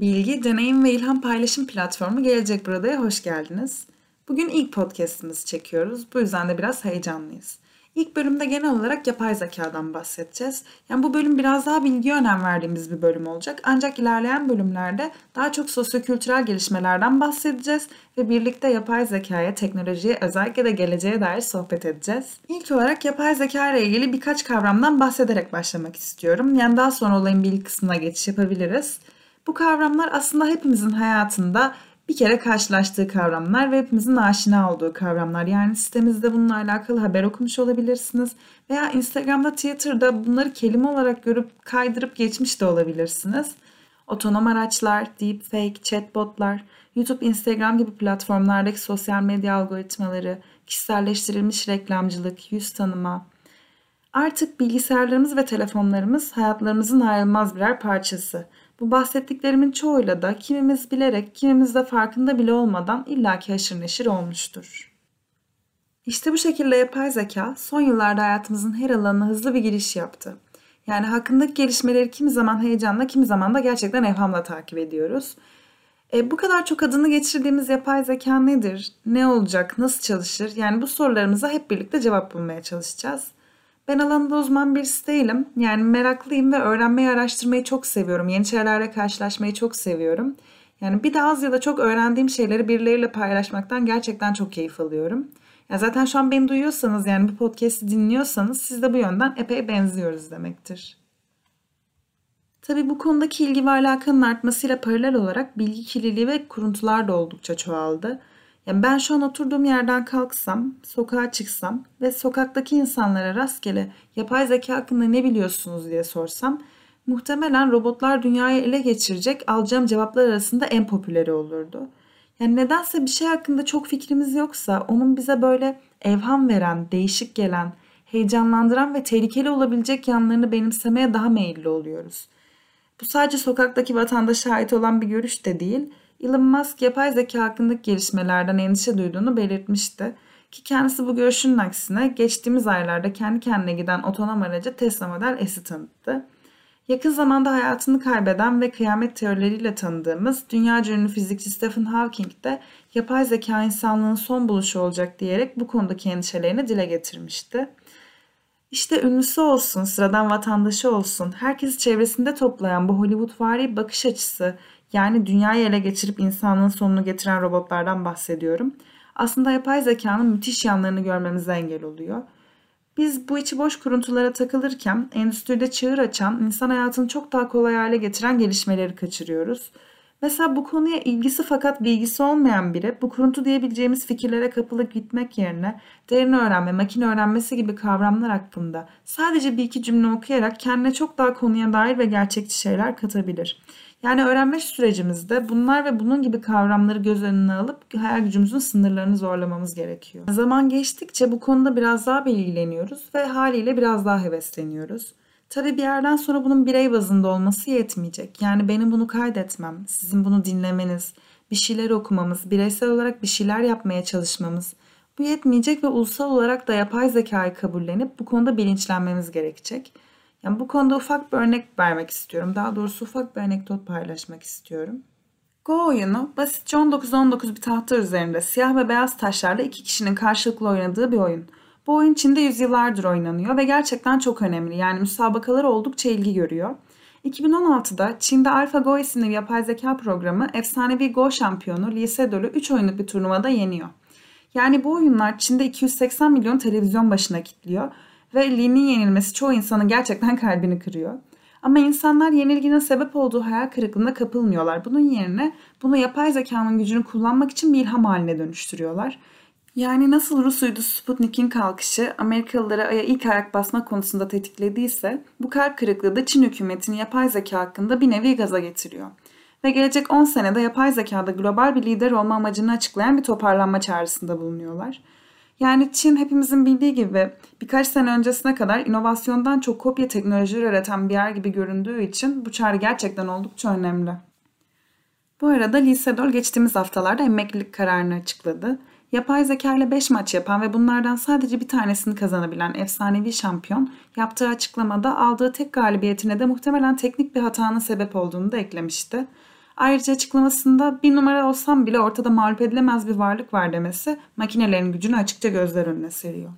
Bilgi, deneyim ve ilham paylaşım platformu Gelecek Burada'ya hoş geldiniz. Bugün ilk podcastımızı çekiyoruz. Bu yüzden de biraz heyecanlıyız. İlk bölümde genel olarak yapay zekadan bahsedeceğiz. Yani bu bölüm biraz daha bilgi önem verdiğimiz bir bölüm olacak. Ancak ilerleyen bölümlerde daha çok sosyokültürel gelişmelerden bahsedeceğiz ve birlikte yapay zekaya, teknolojiye, özellikle de geleceğe dair sohbet edeceğiz. İlk olarak yapay zeka ile ilgili birkaç kavramdan bahsederek başlamak istiyorum. Yani daha sonra olayın bilgi kısmına geçiş yapabiliriz. Bu kavramlar aslında hepimizin hayatında bir kere karşılaştığı kavramlar ve hepimizin aşina olduğu kavramlar. Yani sitemizde bununla alakalı haber okumuş olabilirsiniz veya Instagram'da, Twitter'da bunları kelime olarak görüp kaydırıp geçmiş de olabilirsiniz. Otonom araçlar, deepfake, chatbotlar, YouTube, Instagram gibi platformlardaki sosyal medya algoritmaları, kişiselleştirilmiş reklamcılık, yüz tanıma. Artık bilgisayarlarımız ve telefonlarımız hayatlarımızın ayrılmaz birer parçası. Bu bahsettiklerimin çoğuyla da kimimiz bilerek, kimimiz de farkında bile olmadan illaki haşır neşir olmuştur. İşte bu şekilde yapay zeka son yıllarda hayatımızın her alanına hızlı bir giriş yaptı. Yani hakkındaki gelişmeleri kimi zaman heyecanla, kimi zaman da gerçekten evhamla takip ediyoruz. E, bu kadar çok adını geçirdiğimiz yapay zeka nedir? Ne olacak? Nasıl çalışır? Yani bu sorularımıza hep birlikte cevap bulmaya çalışacağız. Ben alanında uzman birisi değilim. Yani meraklıyım ve öğrenmeyi, araştırmayı çok seviyorum. Yeni şeylerle karşılaşmayı çok seviyorum. Yani bir de az ya da çok öğrendiğim şeyleri birileriyle paylaşmaktan gerçekten çok keyif alıyorum. Ya zaten şu an beni duyuyorsanız yani bu podcast'i dinliyorsanız siz de bu yönden epey benziyoruz demektir. Tabi bu konudaki ilgi ve alakanın artmasıyla paralel olarak bilgi kirliliği ve kuruntular da oldukça çoğaldı. Yani ben şu an oturduğum yerden kalksam, sokağa çıksam ve sokaktaki insanlara rastgele yapay zeka hakkında ne biliyorsunuz diye sorsam muhtemelen robotlar dünyayı ele geçirecek alacağım cevaplar arasında en popüleri olurdu. Yani nedense bir şey hakkında çok fikrimiz yoksa onun bize böyle evham veren, değişik gelen, heyecanlandıran ve tehlikeli olabilecek yanlarını benimsemeye daha meyilli oluyoruz. Bu sadece sokaktaki vatandaşa ait olan bir görüş de değil, Elon Musk yapay zeka hakkındaki gelişmelerden endişe duyduğunu belirtmişti. Ki kendisi bu görüşünün aksine geçtiğimiz aylarda kendi kendine giden otonom aracı Tesla Model S'i tanıttı. Yakın zamanda hayatını kaybeden ve kıyamet teorileriyle tanıdığımız dünya ünlü fizikçi Stephen Hawking de yapay zeka insanlığın son buluşu olacak diyerek bu konudaki endişelerini dile getirmişti. İşte ünlüsü olsun, sıradan vatandaşı olsun, herkesi çevresinde toplayan bu Hollywood-vari bakış açısı yani dünyayı ele geçirip insanlığın sonunu getiren robotlardan bahsediyorum. Aslında yapay zekanın müthiş yanlarını görmemize engel oluyor. Biz bu içi boş kuruntulara takılırken endüstride çığır açan, insan hayatını çok daha kolay hale getiren gelişmeleri kaçırıyoruz. Mesela bu konuya ilgisi fakat bilgisi olmayan biri bu kuruntu diyebileceğimiz fikirlere kapılıp gitmek yerine derin öğrenme, makine öğrenmesi gibi kavramlar hakkında sadece bir iki cümle okuyarak kendine çok daha konuya dair ve gerçekçi şeyler katabilir. Yani öğrenme sürecimizde bunlar ve bunun gibi kavramları göz önüne alıp hayal gücümüzün sınırlarını zorlamamız gerekiyor. Zaman geçtikçe bu konuda biraz daha bilgileniyoruz ve haliyle biraz daha hevesleniyoruz. Tabi bir yerden sonra bunun birey bazında olması yetmeyecek. Yani benim bunu kaydetmem, sizin bunu dinlemeniz, bir şeyler okumamız, bireysel olarak bir şeyler yapmaya çalışmamız bu yetmeyecek ve ulusal olarak da yapay zekayı kabullenip bu konuda bilinçlenmemiz gerekecek. Yani bu konuda ufak bir örnek vermek istiyorum. Daha doğrusu ufak bir anekdot paylaşmak istiyorum. Go oyunu basitçe 19-19 bir tahta üzerinde siyah ve beyaz taşlarla iki kişinin karşılıklı oynadığı bir oyun. Bu oyun Çin'de yüzyıllardır oynanıyor ve gerçekten çok önemli. Yani müsabakaları oldukça ilgi görüyor. 2016'da Çin'de AlphaGo isimli yapay zeka programı efsanevi Go şampiyonu Lee Sedol'u 3 oyunluk bir turnuvada yeniyor. Yani bu oyunlar Çin'de 280 milyon televizyon başına kilitliyor ve Lee'nin yenilmesi çoğu insanın gerçekten kalbini kırıyor. Ama insanlar yenilginin sebep olduğu hayal kırıklığına kapılmıyorlar. Bunun yerine bunu yapay zekanın gücünü kullanmak için bir ilham haline dönüştürüyorlar. Yani nasıl Rus uydusu Sputnik'in kalkışı Amerikalılara aya ilk ayak basma konusunda tetiklediyse bu kalp kırıklığı da Çin hükümetini yapay zeka hakkında bir nevi gaza getiriyor. Ve gelecek 10 senede yapay zekada global bir lider olma amacını açıklayan bir toparlanma çağrısında bulunuyorlar. Yani Çin hepimizin bildiği gibi birkaç sene öncesine kadar inovasyondan çok kopya teknolojileri üreten bir yer gibi göründüğü için bu çağrı gerçekten oldukça önemli. Bu arada Lee Sedol geçtiğimiz haftalarda emeklilik kararını açıkladı. Yapay zeka ile 5 maç yapan ve bunlardan sadece bir tanesini kazanabilen efsanevi şampiyon yaptığı açıklamada aldığı tek galibiyetine de muhtemelen teknik bir hatanın sebep olduğunu da eklemişti. Ayrıca açıklamasında bir numara olsam bile ortada mağlup edilemez bir varlık var demesi makinelerin gücünü açıkça gözler önüne seriyor.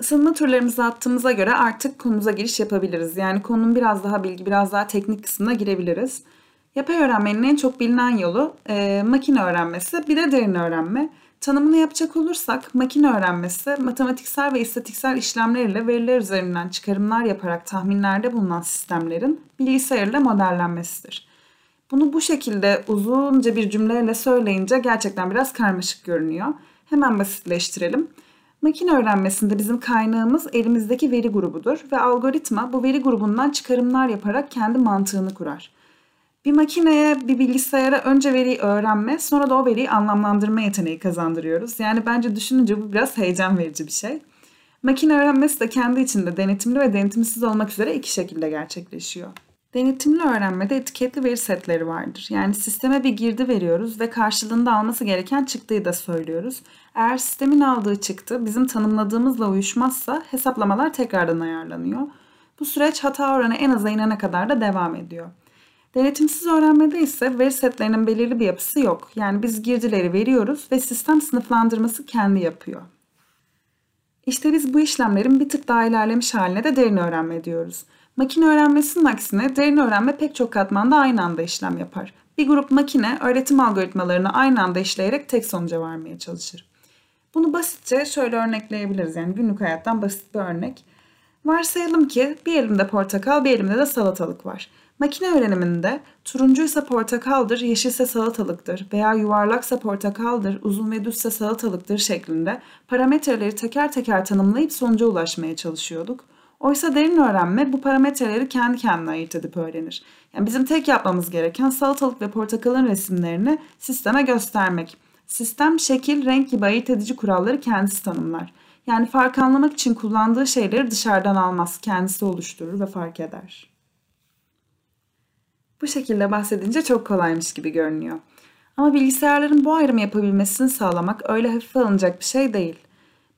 Isınma turlarımızı attığımıza göre artık konumuza giriş yapabiliriz. Yani konunun biraz daha bilgi, biraz daha teknik kısmına girebiliriz. Yapay öğrenmenin en çok bilinen yolu e, makine öğrenmesi, bir de derin öğrenme. Tanımını yapacak olursak makine öğrenmesi matematiksel ve istatistiksel işlemler ile veriler üzerinden çıkarımlar yaparak tahminlerde bulunan sistemlerin bilgisayarla modellenmesidir. Bunu bu şekilde uzunca bir cümleyle söyleyince gerçekten biraz karmaşık görünüyor. Hemen basitleştirelim. Makine öğrenmesinde bizim kaynağımız elimizdeki veri grubudur ve algoritma bu veri grubundan çıkarımlar yaparak kendi mantığını kurar. Bir makineye, bir bilgisayara önce veriyi öğrenme, sonra da o veriyi anlamlandırma yeteneği kazandırıyoruz. Yani bence düşününce bu biraz heyecan verici bir şey. Makine öğrenmesi de kendi içinde denetimli ve denetimsiz olmak üzere iki şekilde gerçekleşiyor. Denetimli öğrenmede etiketli veri setleri vardır. Yani sisteme bir girdi veriyoruz ve karşılığında alması gereken çıktıyı da söylüyoruz. Eğer sistemin aldığı çıktı bizim tanımladığımızla uyuşmazsa hesaplamalar tekrardan ayarlanıyor. Bu süreç hata oranı en aza inene kadar da devam ediyor. Denetimsiz öğrenmede ise veri setlerinin belirli bir yapısı yok. Yani biz girdileri veriyoruz ve sistem sınıflandırması kendi yapıyor. İşte biz bu işlemlerin bir tık daha ilerlemiş haline de derin öğrenme diyoruz. Makine öğrenmesinin aksine derin öğrenme pek çok katmanda aynı anda işlem yapar. Bir grup makine öğretim algoritmalarını aynı anda işleyerek tek sonuca varmaya çalışır. Bunu basitçe şöyle örnekleyebiliriz. Yani günlük hayattan basit bir örnek. Varsayalım ki bir elimde portakal, bir elimde de salatalık var. Makine öğreniminde turuncuysa portakaldır, yeşilse salatalıktır veya yuvarlaksa portakaldır, uzun ve düzse salatalıktır şeklinde parametreleri teker teker tanımlayıp sonuca ulaşmaya çalışıyorduk. Oysa derin öğrenme bu parametreleri kendi kendine ayırt edip öğrenir. Yani bizim tek yapmamız gereken salatalık ve portakalın resimlerini sisteme göstermek. Sistem şekil, renk gibi ayırt edici kuralları kendisi tanımlar. Yani fark anlamak için kullandığı şeyleri dışarıdan almaz, kendisi oluşturur ve fark eder. Bu şekilde bahsedince çok kolaymış gibi görünüyor. Ama bilgisayarların bu ayrımı yapabilmesini sağlamak öyle hafife alınacak bir şey değil.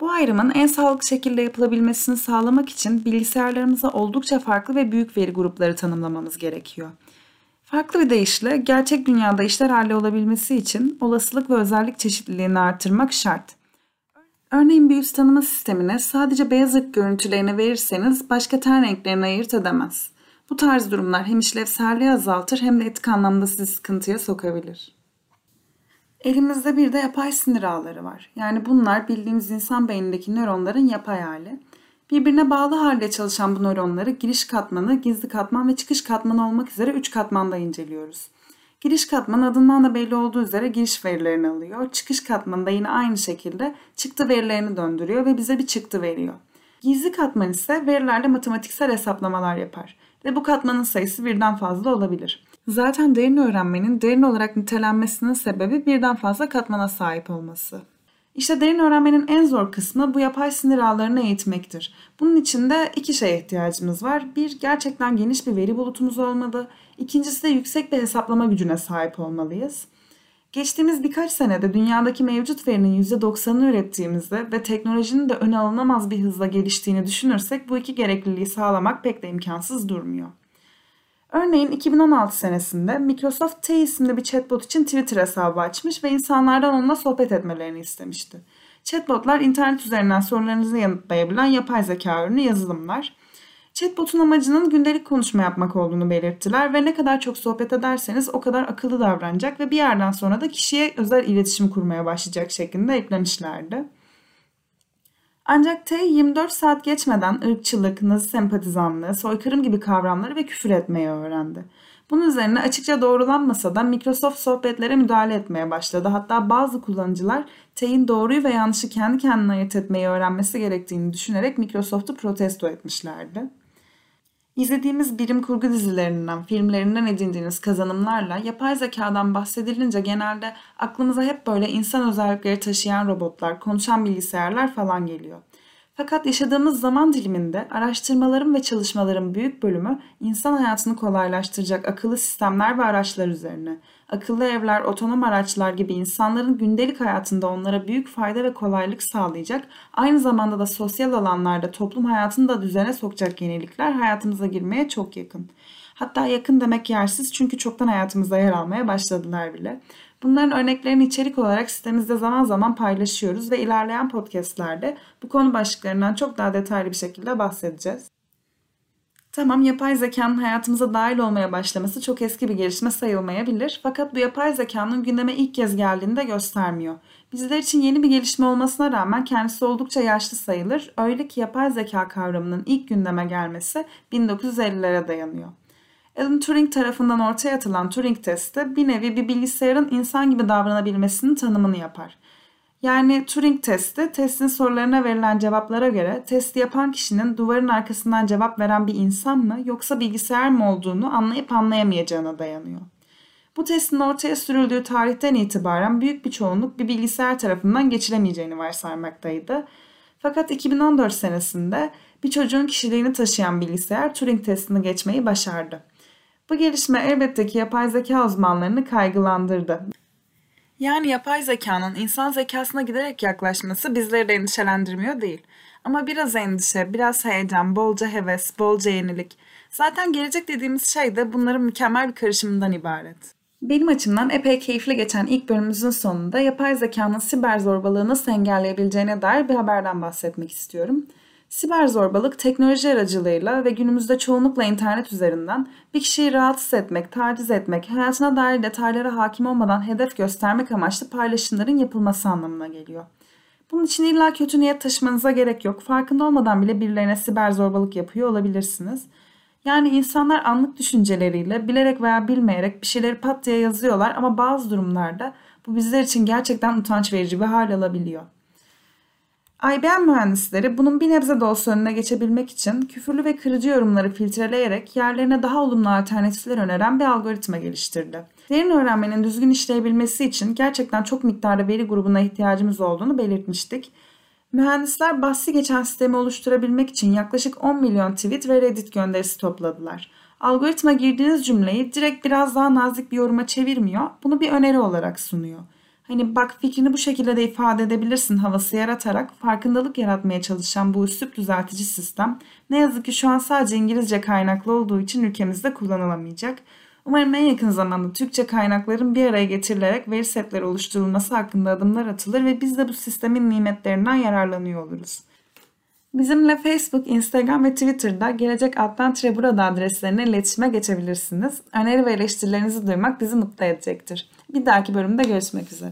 Bu ayrımın en sağlıklı şekilde yapılabilmesini sağlamak için bilgisayarlarımıza oldukça farklı ve büyük veri grupları tanımlamamız gerekiyor. Farklı bir deyişle gerçek dünyada işler hallolabilmesi için olasılık ve özellik çeşitliliğini artırmak şart. Örneğin bir yüz tanıma sistemine sadece beyaz ırk görüntülerini verirseniz başka ten renklerini ayırt edemez. Bu tarz durumlar hem işlevselliği azaltır hem de etik anlamda sizi sıkıntıya sokabilir. Elimizde bir de yapay sinir ağları var. Yani bunlar bildiğimiz insan beynindeki nöronların yapay hali. Birbirine bağlı halde çalışan bu nöronları giriş katmanı, gizli katman ve çıkış katmanı olmak üzere 3 katmanda inceliyoruz. Giriş katmanı adından da belli olduğu üzere giriş verilerini alıyor. Çıkış katmanı da yine aynı şekilde çıktı verilerini döndürüyor ve bize bir çıktı veriyor. Gizli katman ise verilerle matematiksel hesaplamalar yapar ve bu katmanın sayısı birden fazla olabilir. Zaten derin öğrenmenin derin olarak nitelenmesinin sebebi birden fazla katmana sahip olması. İşte derin öğrenmenin en zor kısmı bu yapay sinir ağlarını eğitmektir. Bunun için de iki şeye ihtiyacımız var. Bir, gerçekten geniş bir veri bulutumuz olmalı. İkincisi de yüksek bir hesaplama gücüne sahip olmalıyız. Geçtiğimiz birkaç senede dünyadaki mevcut verinin %90'ını ürettiğimizde ve teknolojinin de ön alınamaz bir hızla geliştiğini düşünürsek bu iki gerekliliği sağlamak pek de imkansız durmuyor. Örneğin 2016 senesinde Microsoft T isimli bir chatbot için Twitter hesabı açmış ve insanlardan onunla sohbet etmelerini istemişti. Chatbotlar internet üzerinden sorularınızı yanıtlayabilen yapay zeka ürünü yazılımlar. Chatbot'un amacının gündelik konuşma yapmak olduğunu belirttiler ve ne kadar çok sohbet ederseniz o kadar akıllı davranacak ve bir yerden sonra da kişiye özel iletişim kurmaya başlayacak şeklinde eklemişlerdi. Ancak T 24 saat geçmeden ırkçılık, nazi sempatizanlığı, soykırım gibi kavramları ve küfür etmeyi öğrendi. Bunun üzerine açıkça doğrulanmasa da Microsoft sohbetlere müdahale etmeye başladı. Hatta bazı kullanıcılar T'in doğruyu ve yanlışı kendi kendine ayırt etmeyi öğrenmesi gerektiğini düşünerek Microsoft'u protesto etmişlerdi. İzlediğimiz bilim kurgu dizilerinden, filmlerinden edindiğiniz kazanımlarla yapay zekadan bahsedilince genelde aklımıza hep böyle insan özellikleri taşıyan robotlar, konuşan bilgisayarlar falan geliyor. Fakat yaşadığımız zaman diliminde araştırmaların ve çalışmaların büyük bölümü insan hayatını kolaylaştıracak akıllı sistemler ve araçlar üzerine. Akıllı evler, otonom araçlar gibi insanların gündelik hayatında onlara büyük fayda ve kolaylık sağlayacak, aynı zamanda da sosyal alanlarda toplum hayatını da düzene sokacak yenilikler hayatımıza girmeye çok yakın. Hatta yakın demek yersiz çünkü çoktan hayatımızda yer almaya başladılar bile. Bunların örneklerini içerik olarak sitemizde zaman zaman paylaşıyoruz ve ilerleyen podcastlerde bu konu başlıklarından çok daha detaylı bir şekilde bahsedeceğiz. Tamam yapay zekanın hayatımıza dahil olmaya başlaması çok eski bir gelişme sayılmayabilir. Fakat bu yapay zekanın gündeme ilk kez geldiğini de göstermiyor. Bizler için yeni bir gelişme olmasına rağmen kendisi oldukça yaşlı sayılır. Öyle ki yapay zeka kavramının ilk gündeme gelmesi 1950'lere dayanıyor. Alan Turing tarafından ortaya atılan Turing testi bir nevi bir bilgisayarın insan gibi davranabilmesinin tanımını yapar. Yani Turing testi, testin sorularına verilen cevaplara göre testi yapan kişinin duvarın arkasından cevap veren bir insan mı yoksa bilgisayar mı olduğunu anlayıp anlayamayacağına dayanıyor. Bu testin ortaya sürüldüğü tarihten itibaren büyük bir çoğunluk bir bilgisayar tarafından geçilemeyeceğini varsaymaktaydı. Fakat 2014 senesinde bir çocuğun kişiliğini taşıyan bilgisayar Turing testini geçmeyi başardı. Bu gelişme elbette ki yapay zeka uzmanlarını kaygılandırdı. Yani yapay zekanın insan zekasına giderek yaklaşması bizleri de endişelendirmiyor değil. Ama biraz endişe, biraz heyecan, bolca heves, bolca yenilik. Zaten gelecek dediğimiz şey de bunların mükemmel bir karışımından ibaret. Benim açımdan epey keyifli geçen ilk bölümümüzün sonunda yapay zekanın siber zorbalığı nasıl engelleyebileceğine dair bir haberden bahsetmek istiyorum. Siber zorbalık teknoloji aracılığıyla ve günümüzde çoğunlukla internet üzerinden bir kişiyi rahatsız etmek, taciz etmek, hayatına dair detaylara hakim olmadan hedef göstermek amaçlı paylaşımların yapılması anlamına geliyor. Bunun için illa kötü niyet taşımanıza gerek yok. Farkında olmadan bile birilerine siber zorbalık yapıyor olabilirsiniz. Yani insanlar anlık düşünceleriyle bilerek veya bilmeyerek bir şeyleri pat diye yazıyorlar ama bazı durumlarda bu bizler için gerçekten utanç verici bir hal alabiliyor. IBM mühendisleri bunun bir nebze de olsa önüne geçebilmek için küfürlü ve kırıcı yorumları filtreleyerek yerlerine daha olumlu alternatifler öneren bir algoritma geliştirdi. Derin öğrenmenin düzgün işleyebilmesi için gerçekten çok miktarda veri grubuna ihtiyacımız olduğunu belirtmiştik. Mühendisler bahsi geçen sistemi oluşturabilmek için yaklaşık 10 milyon tweet ve Reddit gönderisi topladılar. Algoritma girdiğiniz cümleyi direkt biraz daha nazik bir yoruma çevirmiyor, bunu bir öneri olarak sunuyor hani bak fikrini bu şekilde de ifade edebilirsin havası yaratarak farkındalık yaratmaya çalışan bu üslup düzeltici sistem ne yazık ki şu an sadece İngilizce kaynaklı olduğu için ülkemizde kullanılamayacak. Umarım en yakın zamanda Türkçe kaynakların bir araya getirilerek veri setleri oluşturulması hakkında adımlar atılır ve biz de bu sistemin nimetlerinden yararlanıyor oluruz. Bizimle Facebook, Instagram ve Twitter'da gelecek alttan tire burada adreslerine iletişime geçebilirsiniz. Öneri ve eleştirilerinizi duymak bizi mutlu edecektir. Bir dahaki bölümde görüşmek üzere.